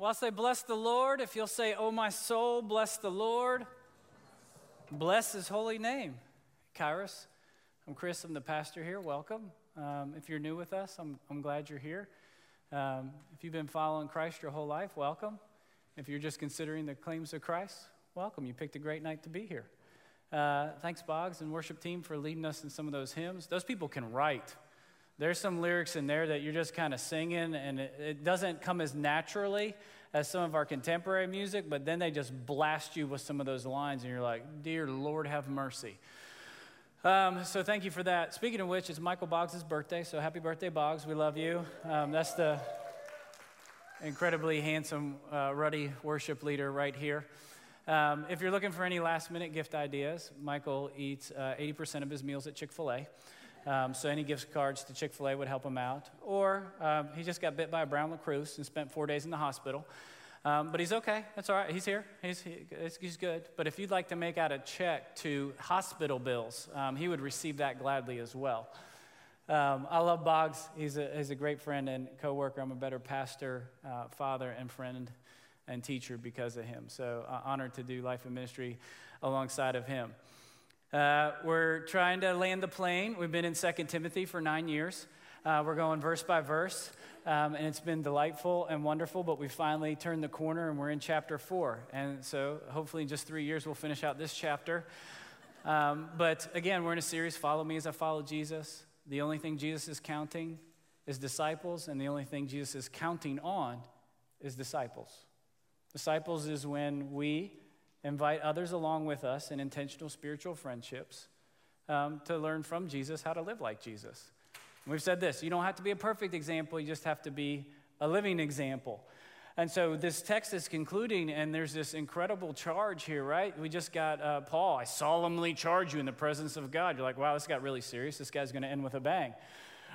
Well, I'll say, Bless the Lord. If you'll say, Oh, my soul, bless the Lord. Bless his holy name. Kairos, I'm Chris. I'm the pastor here. Welcome. Um, if you're new with us, I'm, I'm glad you're here. Um, if you've been following Christ your whole life, welcome. If you're just considering the claims of Christ, welcome. You picked a great night to be here. Uh, thanks, Boggs and worship team, for leading us in some of those hymns. Those people can write. There's some lyrics in there that you're just kind of singing, and it, it doesn't come as naturally as some of our contemporary music, but then they just blast you with some of those lines, and you're like, Dear Lord, have mercy. Um, so thank you for that. Speaking of which, it's Michael Boggs' birthday, so happy birthday, Boggs. We love you. Um, that's the incredibly handsome, uh, ruddy worship leader right here. Um, if you're looking for any last minute gift ideas, Michael eats uh, 80% of his meals at Chick fil A. Um, so any gift cards to Chick fil A would help him out. Or um, he just got bit by a brown recluse and spent four days in the hospital. Um, but he's okay. That's all right. He's here. He's, he, he's good. But if you'd like to make out a check to hospital bills, um, he would receive that gladly as well. Um, I love Boggs. He's a, he's a great friend and coworker. I'm a better pastor, uh, father, and friend and teacher because of him. So uh, honored to do life and ministry alongside of him. Uh, we're trying to land the plane. We've been in 2 Timothy for nine years. Uh, we're going verse by verse, um, and it's been delightful and wonderful, but we finally turned the corner and we're in chapter four. And so hopefully in just three years we'll finish out this chapter. Um, but again, we're in a series Follow Me as I Follow Jesus. The only thing Jesus is counting is disciples, and the only thing Jesus is counting on is disciples. Disciples is when we invite others along with us in intentional spiritual friendships um, to learn from Jesus how to live like Jesus. And we've said this you don't have to be a perfect example, you just have to be a living example. And so this text is concluding, and there's this incredible charge here, right? We just got uh, Paul, I solemnly charge you in the presence of God. You're like, wow, this got really serious. This guy's going to end with a bang.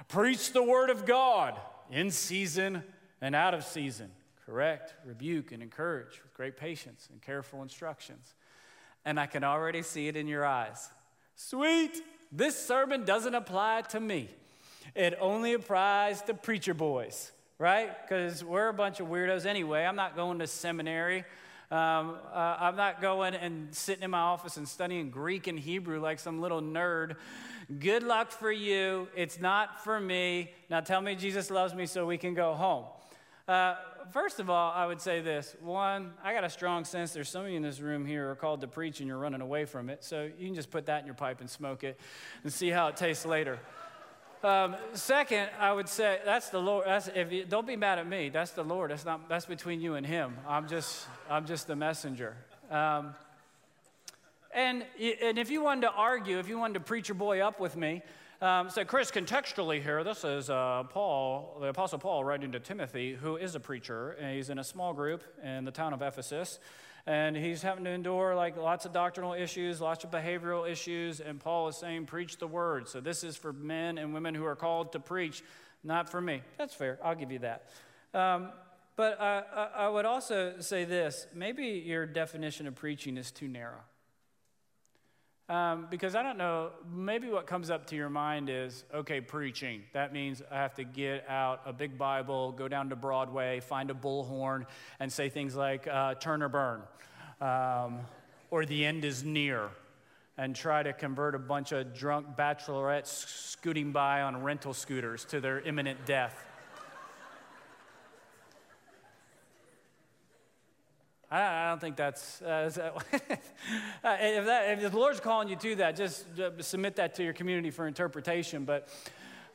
Preach the word of God in season and out of season correct, rebuke, and encourage with great patience and careful instructions. And I can already see it in your eyes. Sweet, this sermon doesn't apply to me. It only applies to preacher boys, right? Because we're a bunch of weirdos anyway. I'm not going to seminary. Um, uh, I'm not going and sitting in my office and studying Greek and Hebrew like some little nerd. Good luck for you. It's not for me. Now tell me Jesus loves me so we can go home. Uh, first of all, I would say this. One, I got a strong sense there's some of you in this room here are called to preach and you're running away from it. So you can just put that in your pipe and smoke it and see how it tastes later. Um, second, I would say that's the Lord. That's, if you, don't be mad at me. That's the Lord. That's not. That's between you and Him. I'm just. I'm just the messenger. Um, and and if you wanted to argue, if you wanted to preach your boy up with me, um, so, Chris, contextually here, this is uh, Paul, the Apostle Paul, writing to Timothy, who is a preacher, and he's in a small group in the town of Ephesus, and he's having to endure like lots of doctrinal issues, lots of behavioral issues, and Paul is saying, "Preach the word." So, this is for men and women who are called to preach, not for me. That's fair. I'll give you that. Um, but uh, I would also say this: maybe your definition of preaching is too narrow. Um, because I don't know, maybe what comes up to your mind is okay, preaching. That means I have to get out a big Bible, go down to Broadway, find a bullhorn, and say things like uh, turn or burn, um, or the end is near, and try to convert a bunch of drunk bachelorettes scooting by on rental scooters to their imminent death. I, don't think that's. Uh, uh, if, that, if the Lord's calling you to that, just submit that to your community for interpretation. But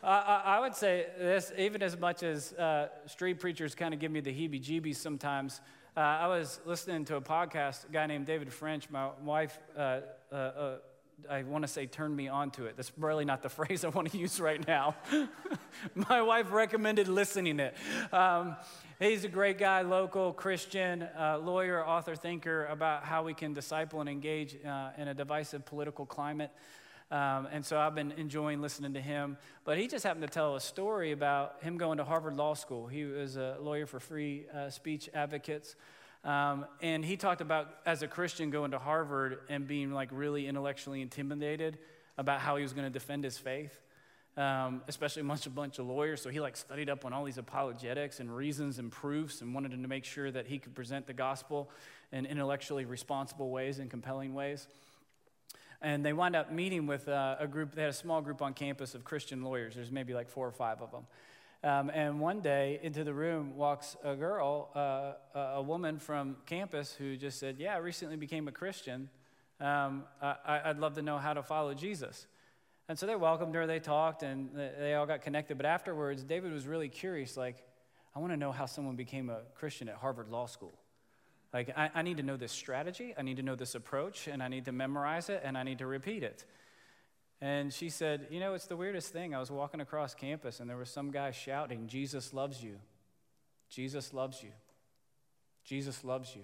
I, I would say this, even as much as uh, street preachers kind of give me the heebie jeebies sometimes. Uh, I was listening to a podcast, a guy named David French. My wife, uh, uh, I want to say, turned me on to it. That's really not the phrase I want to use right now. My wife recommended listening it. Um, He's a great guy, local Christian, uh, lawyer, author, thinker about how we can disciple and engage uh, in a divisive political climate. Um, and so I've been enjoying listening to him. But he just happened to tell a story about him going to Harvard Law School. He was a lawyer for free uh, speech advocates. Um, and he talked about, as a Christian, going to Harvard and being like really intellectually intimidated about how he was going to defend his faith. um, especially amongst a bunch of lawyers. So he like studied up on all these apologetics and reasons and proofs and wanted to make sure that he could present the gospel in intellectually responsible ways and compelling ways. And they wind up meeting with uh, a group, they had a small group on campus of Christian lawyers. There's maybe like four or five of them. Um, and one day into the room walks a girl, uh, a woman from campus who just said, Yeah, I recently became a Christian. Um, I, would love to know how to follow Jesus. And so they welcomed her, they talked, and they all got connected. But afterwards, David was really curious like, I want to know how someone became a Christian at Harvard Law School. Like, I, I need to know this strategy, I need to know this approach, and I need to memorize it, and I need to repeat it. And she said, You know, it's the weirdest thing. I was walking across campus and there was some guy shouting, Jesus loves you. Jesus loves you. Jesus loves you.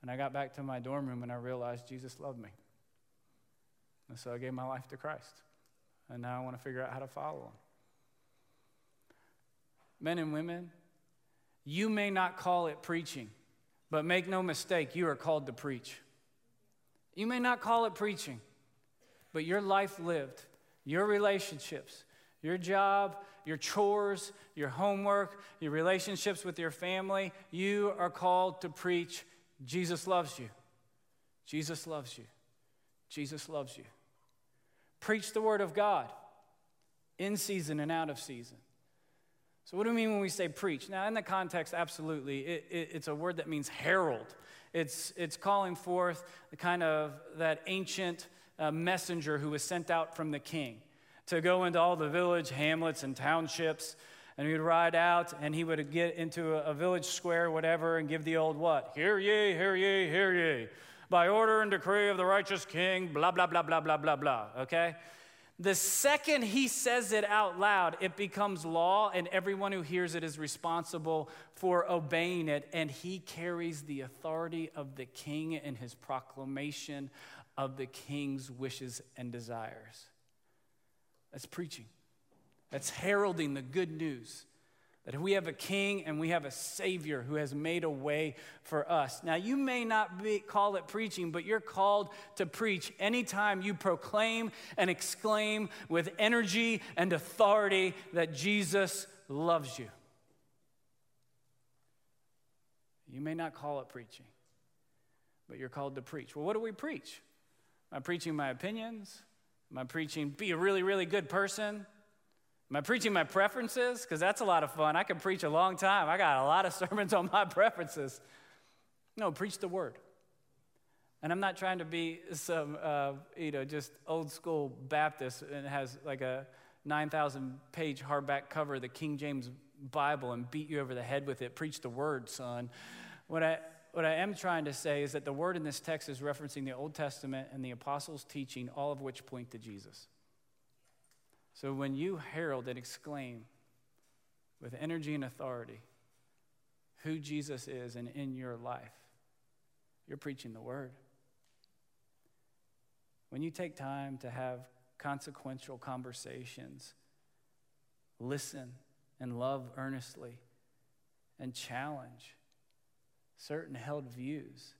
And I got back to my dorm room and I realized Jesus loved me. And so I gave my life to Christ. And now I want to figure out how to follow him. Men and women, you may not call it preaching, but make no mistake, you are called to preach. You may not call it preaching, but your life lived, your relationships, your job, your chores, your homework, your relationships with your family, you are called to preach. Jesus loves you. Jesus loves you. Jesus loves you. Preach the word of God in season and out of season. So, what do we mean when we say preach? Now, in the context, absolutely, it, it, it's a word that means herald. It's, it's calling forth the kind of that ancient uh, messenger who was sent out from the king to go into all the village hamlets and townships. And he would ride out and he would get into a, a village square, whatever, and give the old what? Hear ye, hear ye, hear ye. By order and decree of the righteous king, blah, blah, blah, blah, blah, blah, blah. Okay? The second he says it out loud, it becomes law, and everyone who hears it is responsible for obeying it. And he carries the authority of the king in his proclamation of the king's wishes and desires. That's preaching, that's heralding the good news. That we have a king and we have a savior who has made a way for us. Now, you may not be, call it preaching, but you're called to preach anytime you proclaim and exclaim with energy and authority that Jesus loves you. You may not call it preaching, but you're called to preach. Well, what do we preach? Am I preaching my opinions? Am I preaching be a really, really good person? Am I preaching my preferences? Because that's a lot of fun. I can preach a long time. I got a lot of sermons on my preferences. No, preach the word. And I'm not trying to be some, uh, you know, just old school Baptist and has like a 9,000 page hardback cover of the King James Bible and beat you over the head with it. Preach the word, son. What I, what I am trying to say is that the word in this text is referencing the Old Testament and the apostles' teaching, all of which point to Jesus. So when you herald and exclaim with energy and authority who Jesus is and in your life, you're preaching the word. When you take time to have consequential conversations, listen and love earnestly, and challenge certain held views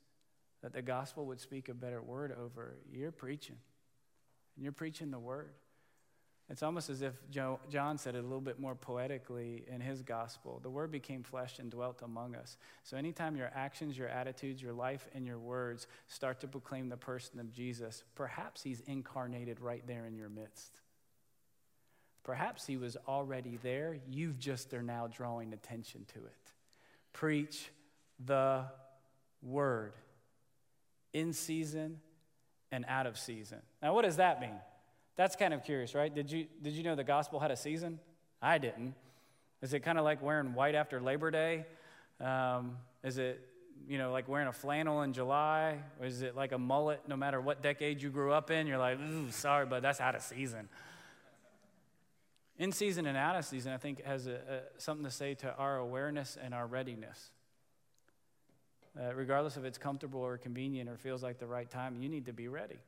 that the gospel would speak a better word over, you're preaching. And you're preaching the word. It's almost as if John said it a little bit more poetically in his gospel. The word became flesh and dwelt among us. So, anytime your actions, your attitudes, your life, and your words start to proclaim the person of Jesus, perhaps he's incarnated right there in your midst. Perhaps he was already there. You've just are now drawing attention to it. Preach the word in season and out of season. Now, what does that mean? That's kind of curious, right? Did you, did you know the gospel had a season? I didn't. Is it kind of like wearing white after Labor Day? Um, is it, you know, like wearing a flannel in July? Or is it like a mullet no matter what decade you grew up in? You're like, ooh, sorry, but that's out of season. In season and out of season, I think, has a, a, something to say to our awareness and our readiness. Uh, regardless if it's comfortable or convenient or feels like the right time, you need to be ready.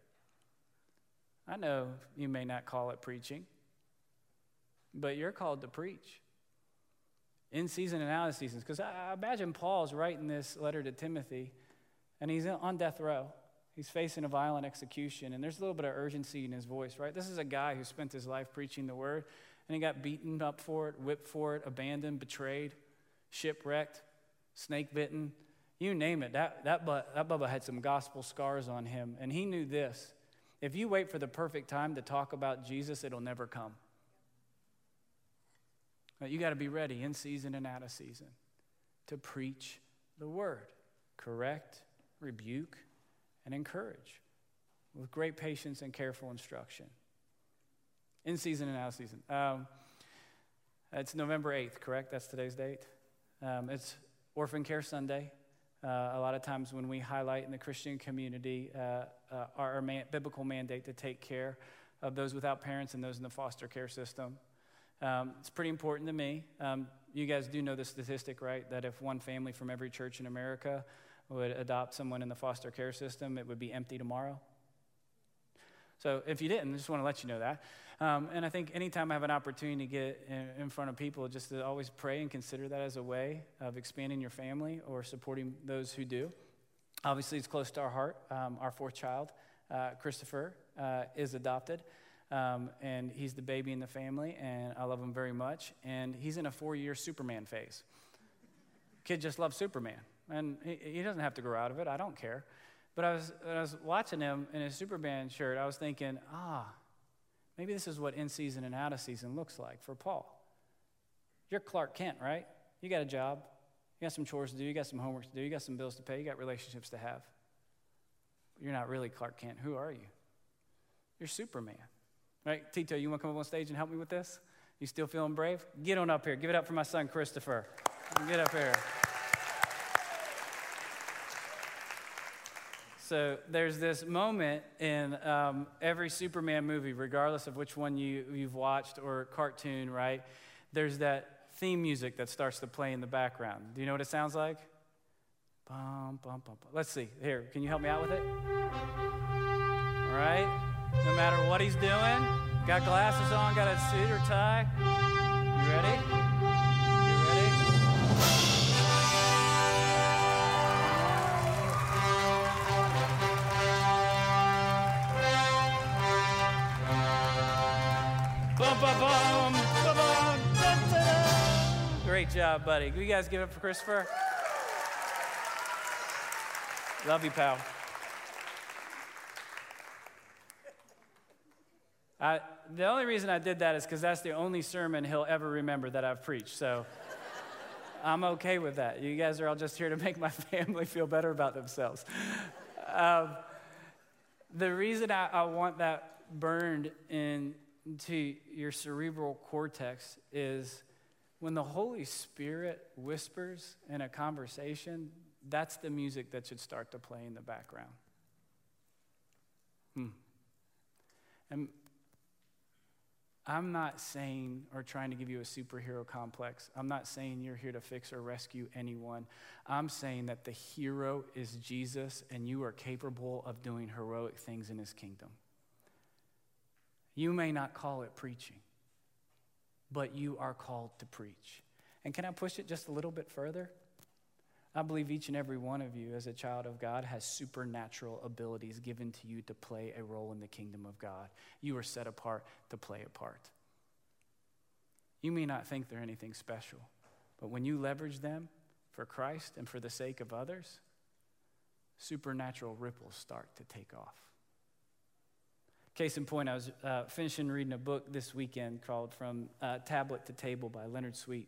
I know you may not call it preaching, but you're called to preach in season and out of seasons. Because I, I imagine Paul's writing this letter to Timothy, and he's on death row. He's facing a violent execution, and there's a little bit of urgency in his voice, right? This is a guy who spent his life preaching the word, and he got beaten up for it, whipped for it, abandoned, betrayed, shipwrecked, snake bitten. You name it. That, that, that Bubba had some gospel scars on him, and he knew this. If you wait for the perfect time to talk about Jesus, it'll never come. You got to be ready in season and out of season to preach the word, correct, rebuke, and encourage with great patience and careful instruction. In season and out of season. Um, it's November 8th, correct? That's today's date. Um, it's Orphan Care Sunday. Uh, a lot of times when we highlight in the Christian community uh, uh, our, man, biblical mandate to take care of those without parents and those in the foster care system. Um, it's pretty important to me. Um, you guys do know the statistic, right? That if one family from every church in America would adopt someone in the foster care system, it would be empty tomorrow. So if you didn't, I just want to let you know that. Um, and I think anytime I have an opportunity to get in, in, front of people, just to always pray and consider that as a way of expanding your family or supporting those who do. Obviously, it's close to our heart. Um, our fourth child, uh, Christopher, uh, is adopted. Um, and he's the baby in the family, and I love him very much. And he's in a four year Superman phase. Kid just loves Superman. And he, he doesn't have to grow out of it. I don't care. But I was, I was watching him in his Superman shirt. I was thinking, ah, maybe this is what in season and out of season looks like for Paul. You're Clark Kent, right? You got a job. You got some chores to do. You got some homework to do. You got some bills to pay. You got relationships to have. But you're not really Clark Kent. Who are you? You're Superman. Right? Tito, you want to come up on stage and help me with this? You still feeling brave? Get on up here. Give it up for my son, Christopher. Get up here. So there's this moment in um, every Superman movie, regardless of which one you, you've watched or cartoon, right? There's that theme music that starts to play in the background. Do you know what it sounds like? Bum, bum, bum. Let's see. Here, can you help me out with it? All right. No matter what he's doing, got glasses on, got a suit or tie. You ready? Job, buddy. Can you guys give it for Christopher? Love you, pal. I, the only reason I did that is because that's the only sermon he'll ever remember that I've preached. So I'm okay with that. You guys are all just here to make my family feel better about themselves. Um, the reason I, I want that burned into your cerebral cortex is when the Holy Spirit whispers in a conversation, that's the music that should start to play in the background. Hmm. And I'm not saying or trying to give you a superhero complex. I'm not saying you're here to fix or rescue anyone. I'm saying that the hero is Jesus and you are capable of doing heroic things in his kingdom. You may not call it preaching, but you are called to preach. And can I push it just a little bit further? I believe each and every one of you, as a child of God, has supernatural abilities given to you to play a role in the kingdom of God. You are set apart to play a part. You may not think they're anything special, but when you leverage them for Christ and for the sake of others, supernatural ripples start to take off. Case in point, I was uh, finishing reading a book this weekend called From uh, Tablet to Table by Leonard Sweet.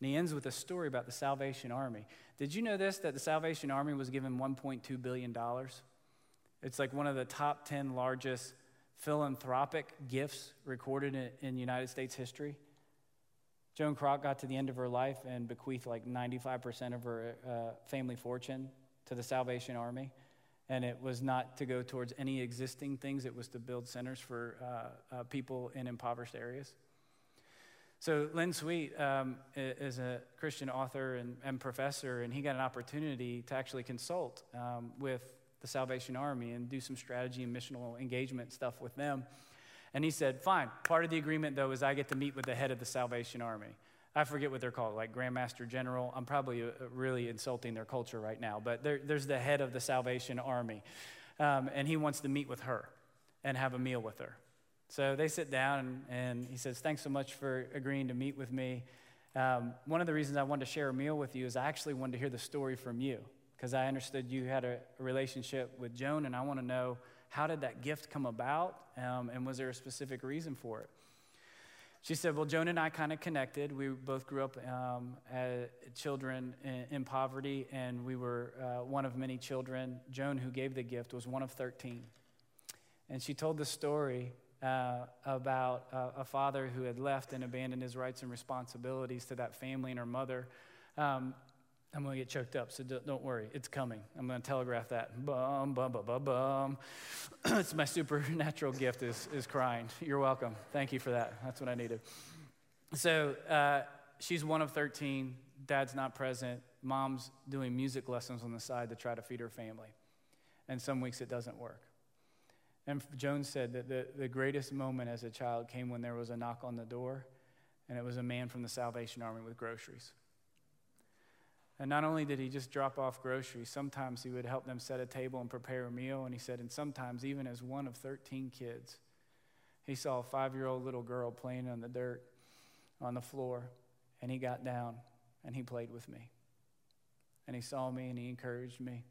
And he ends with a story about the Salvation Army. Did you know this, that the Salvation Army was given $1.2 billion? It's like one of the top 10 largest philanthropic gifts recorded in, in United States history. Joan Kroc got to the end of her life and bequeathed like 95% of her uh, family fortune to the Salvation Army and it was not to go towards any existing things, it was to build centers for uh, uh, people in impoverished areas. So, Len Sweet um, is a Christian author and, and, professor, and he got an opportunity to actually consult um, with the Salvation Army and do some strategy and missional engagement stuff with them. And he said, Fine, part of the agreement, though, is I get to meet with the head of the Salvation Army. I forget what they're called, like Grandmaster General. I'm probably uh, really insulting their culture right now, but there's the head of the Salvation Army. um, and he wants to meet with her and have a meal with her. So they sit down, and, and he says, Thanks so much for agreeing to meet with me. Um, one of the reasons I wanted to share a meal with you is I actually wanted to hear the story from you because I understood you had a, a, relationship with Joan, and I want to know how did that gift come about, um, and was there a specific reason for it? She said, Well, Joan and I kind of connected. We both grew up um, as children in, in, poverty, and we were uh, one of many children. Joan, who gave the gift, was one of 13. And she told the story uh, about uh, a father who had left and abandoned his rights and responsibilities to that family and her mother. Um, I'm going to get choked up, so don't worry. It's coming. I'm going to telegraph that. Bum, bum, bum, bum, bum. it's my supernatural gift is, is crying. You're welcome. Thank you for that. That's what I needed. So uh, she's one of 13. Dad's not present. Mom's doing music lessons on the side to try to feed her family. And some weeks it doesn't work. And Jones said that the, the greatest moment as a child came when there was a knock on the door, and it was a man from the Salvation Army with groceries. And not only did he just drop off groceries, sometimes he would help them set a table and prepare a meal. And he said, and sometimes, even as one of 13 kids, he saw a five year old little girl playing on the dirt on the floor. And he got down and he played with me. And he saw me and he encouraged me.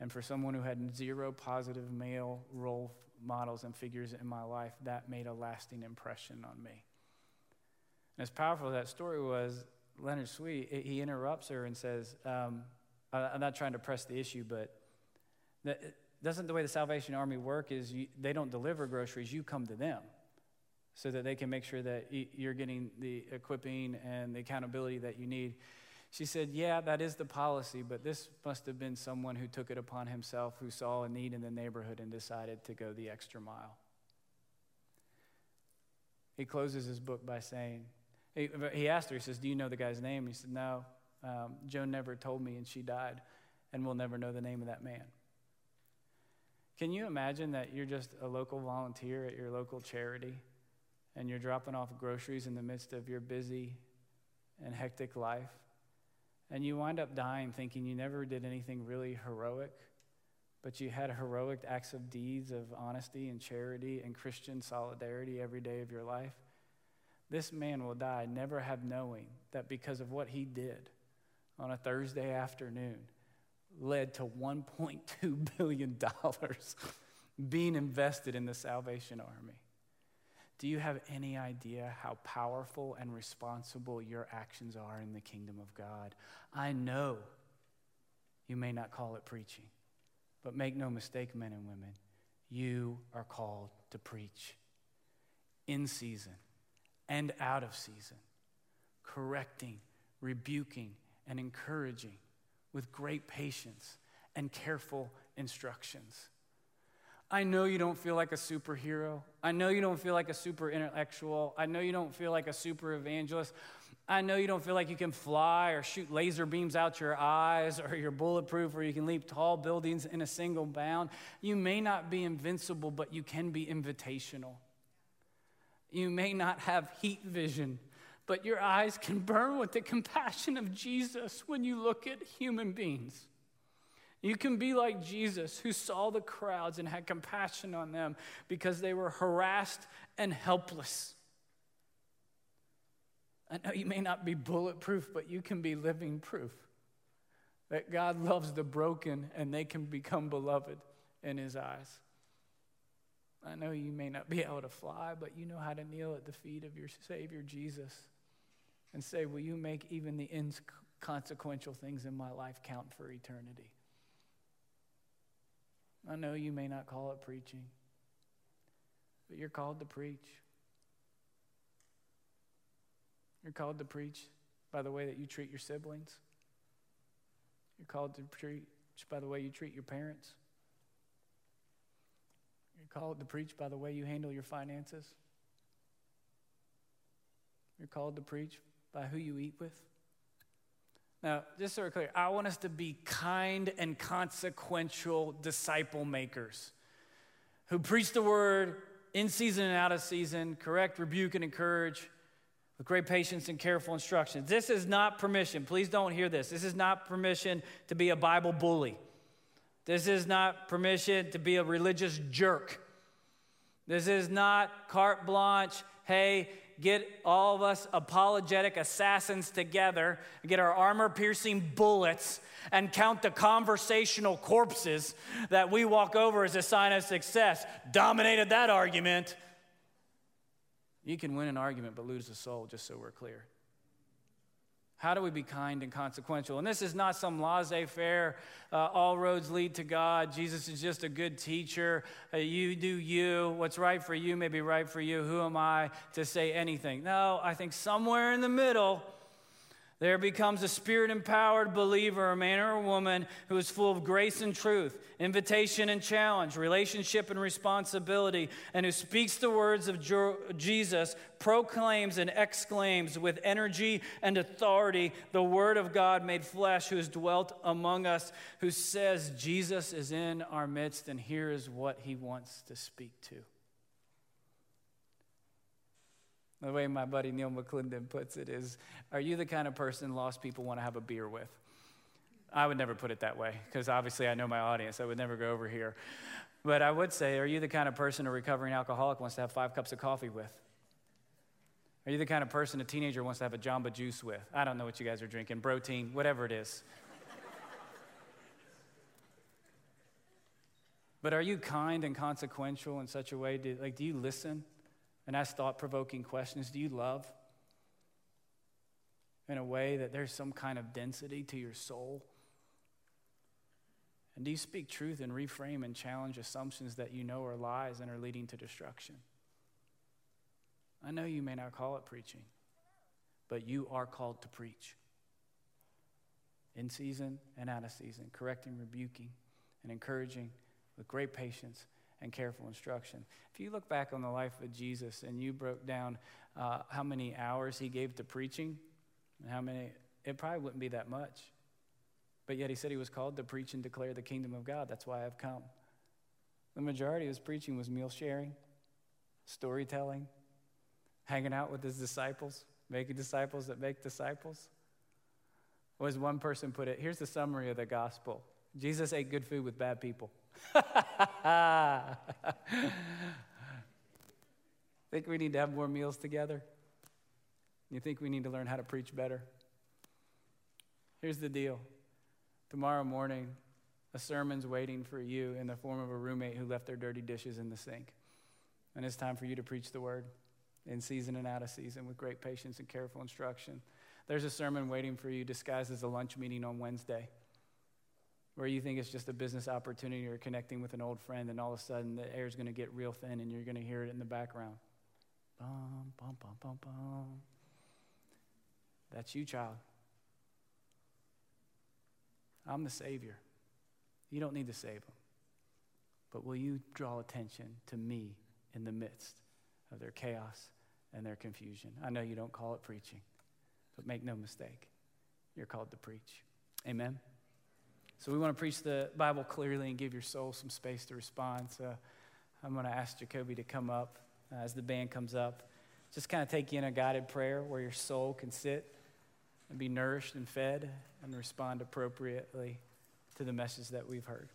And for someone who had zero positive male role models and figures in my life, that made a lasting impression on me. And as powerful as that story was, Leonard Sweet, he interrupts her and says, um, I'm not trying to press the issue, but doesn't the way the Salvation Army work is you, they don't deliver groceries, you come to them so that they can make sure that you're getting the equipping and the accountability that you need. She said, Yeah, that is the policy, but this must have been someone who took it upon himself, who saw a need in the neighborhood and decided to go the extra mile. He closes his book by saying, he, he asked her, he says, Do you know the guy's name? He said, No. Um, Joan never told me, and she died, and we'll never know the name of that man. Can you imagine that you're just a local volunteer at your local charity, and you're dropping off groceries in the midst of your busy and hectic life, and you wind up dying thinking you never did anything really heroic? but you had heroic acts of deeds of honesty and charity and Christian solidarity every day of your life. This man will die, never have knowing that because of what he did on a Thursday afternoon led to $1.2 billion being invested in the Salvation Army. Do you have any idea how powerful and responsible your actions are in the kingdom of God? I know you may not call it preaching, but make no mistake, men and women, you are called to preach in season and out of season, correcting, rebuking, and encouraging with great patience and careful instructions. I know you don't feel like a superhero. I know you don't feel like a super intellectual. I know you don't feel like a super evangelist. I know you don't feel like you can fly or shoot laser beams out your eyes or you're bulletproof or you can leap tall buildings in a single bound. You may not be invincible, but you can be invitational. You may not have heat vision, but your eyes can burn with the compassion of Jesus when you look at human beings. You can be like Jesus, who saw the crowds and had compassion on them because they were harassed and helpless. I know you may not be bulletproof, but you can be living proof that God loves the broken and they can become beloved in his eyes. I know you may not be able to fly, but you know how to kneel at the feet of your Savior Jesus and say, Will you make even the inconsequential things in my life count for eternity? I know you may not call it preaching, but you're called to preach. You're called to preach by the way that you treat your siblings. You're called to preach by the way you treat your parents. You're called to preach by the way you handle your finances. You're called to preach by who you eat with. Now, just so we're clear, I want us to be kind and consequential disciple makers who preach the word in season and out of season, correct, rebuke, and encourage with great patience and careful instructions. This is not permission. Please don't hear this. This is not permission to be a Bible bully. This is not permission to be a religious jerk. This is not carte blanche, hey, get all of us apologetic assassins together, get our armor piercing bullets, and count the conversational corpses that we walk over as a sign of success. Dominated that argument. You can win an argument but lose a soul, just so we're clear. How do we be kind and consequential? And this is not some laissez faire, uh, all roads lead to God. Jesus is just a good teacher. Uh, you do you. What's right for you may be right for you. Who am I to say anything? No, I think somewhere in the middle, there becomes a spirit empowered believer, a man or a woman who is full of grace and truth, invitation and challenge, relationship and responsibility, and who speaks the words of Jesus, proclaims and exclaims with energy and authority the word of God made flesh, who has dwelt among us, who says, Jesus is in our midst, and here is what he wants to speak to. The way my buddy Neil McClendon puts it is Are you the kind of person lost people want to have a beer with? I would never put it that way because obviously I know my audience. I would never go over here. But I would say, Are you the kind of person a recovering alcoholic wants to have five cups of coffee with? Are you the kind of person a teenager wants to have a Jamba juice with? I don't know what you guys are drinking, protein, whatever it is. but are you kind and consequential in such a way? To, like, do you listen? And ask thought provoking questions. Do you love in a way that there's some kind of density to your soul? And do you speak truth and reframe and challenge assumptions that you know are lies and are leading to destruction? I know you may not call it preaching, but you are called to preach. In season and out of season, correcting, rebuking, and encouraging with great patience and careful instruction. If you look back on the life of Jesus and you broke down uh, how many hours he gave to preaching, and how many, it probably wouldn't be that much. But yet he said he was called to preach and declare the kingdom of God. That's why I've come. The majority of his preaching was meal sharing, storytelling, hanging out with his disciples, making disciples that make disciples. Was one person put it, here's the summary of the gospel Jesus ate good food with bad people. think we need to have more meals together? You think we need to learn how to preach better? Here's the deal tomorrow morning, a sermon's waiting for you in the form of a roommate who left their dirty dishes in the sink. And it's time for you to preach the word in season and out of season with great patience and careful instruction. There's a sermon waiting for you disguised as a lunch meeting on Wednesday where you think it's just a business opportunity or connecting with an old friend, and all of a sudden the air is going to get real thin and you're going to hear it in the background. Bum, bum, bum, bum, bum. That's you, child. I'm the Savior. You don't need to save them. But will you draw attention to me in the midst of their chaos and their confusion? I know you don't call it preaching, but make no mistake, you're called to preach. Amen. So we want to preach the Bible clearly and give your soul some space to respond. So I'm going to ask Jacoby to come up uh, as the band comes up. Just kind of take you in a guided prayer where your soul can sit and be nourished and fed and respond appropriately to the message that we've heard.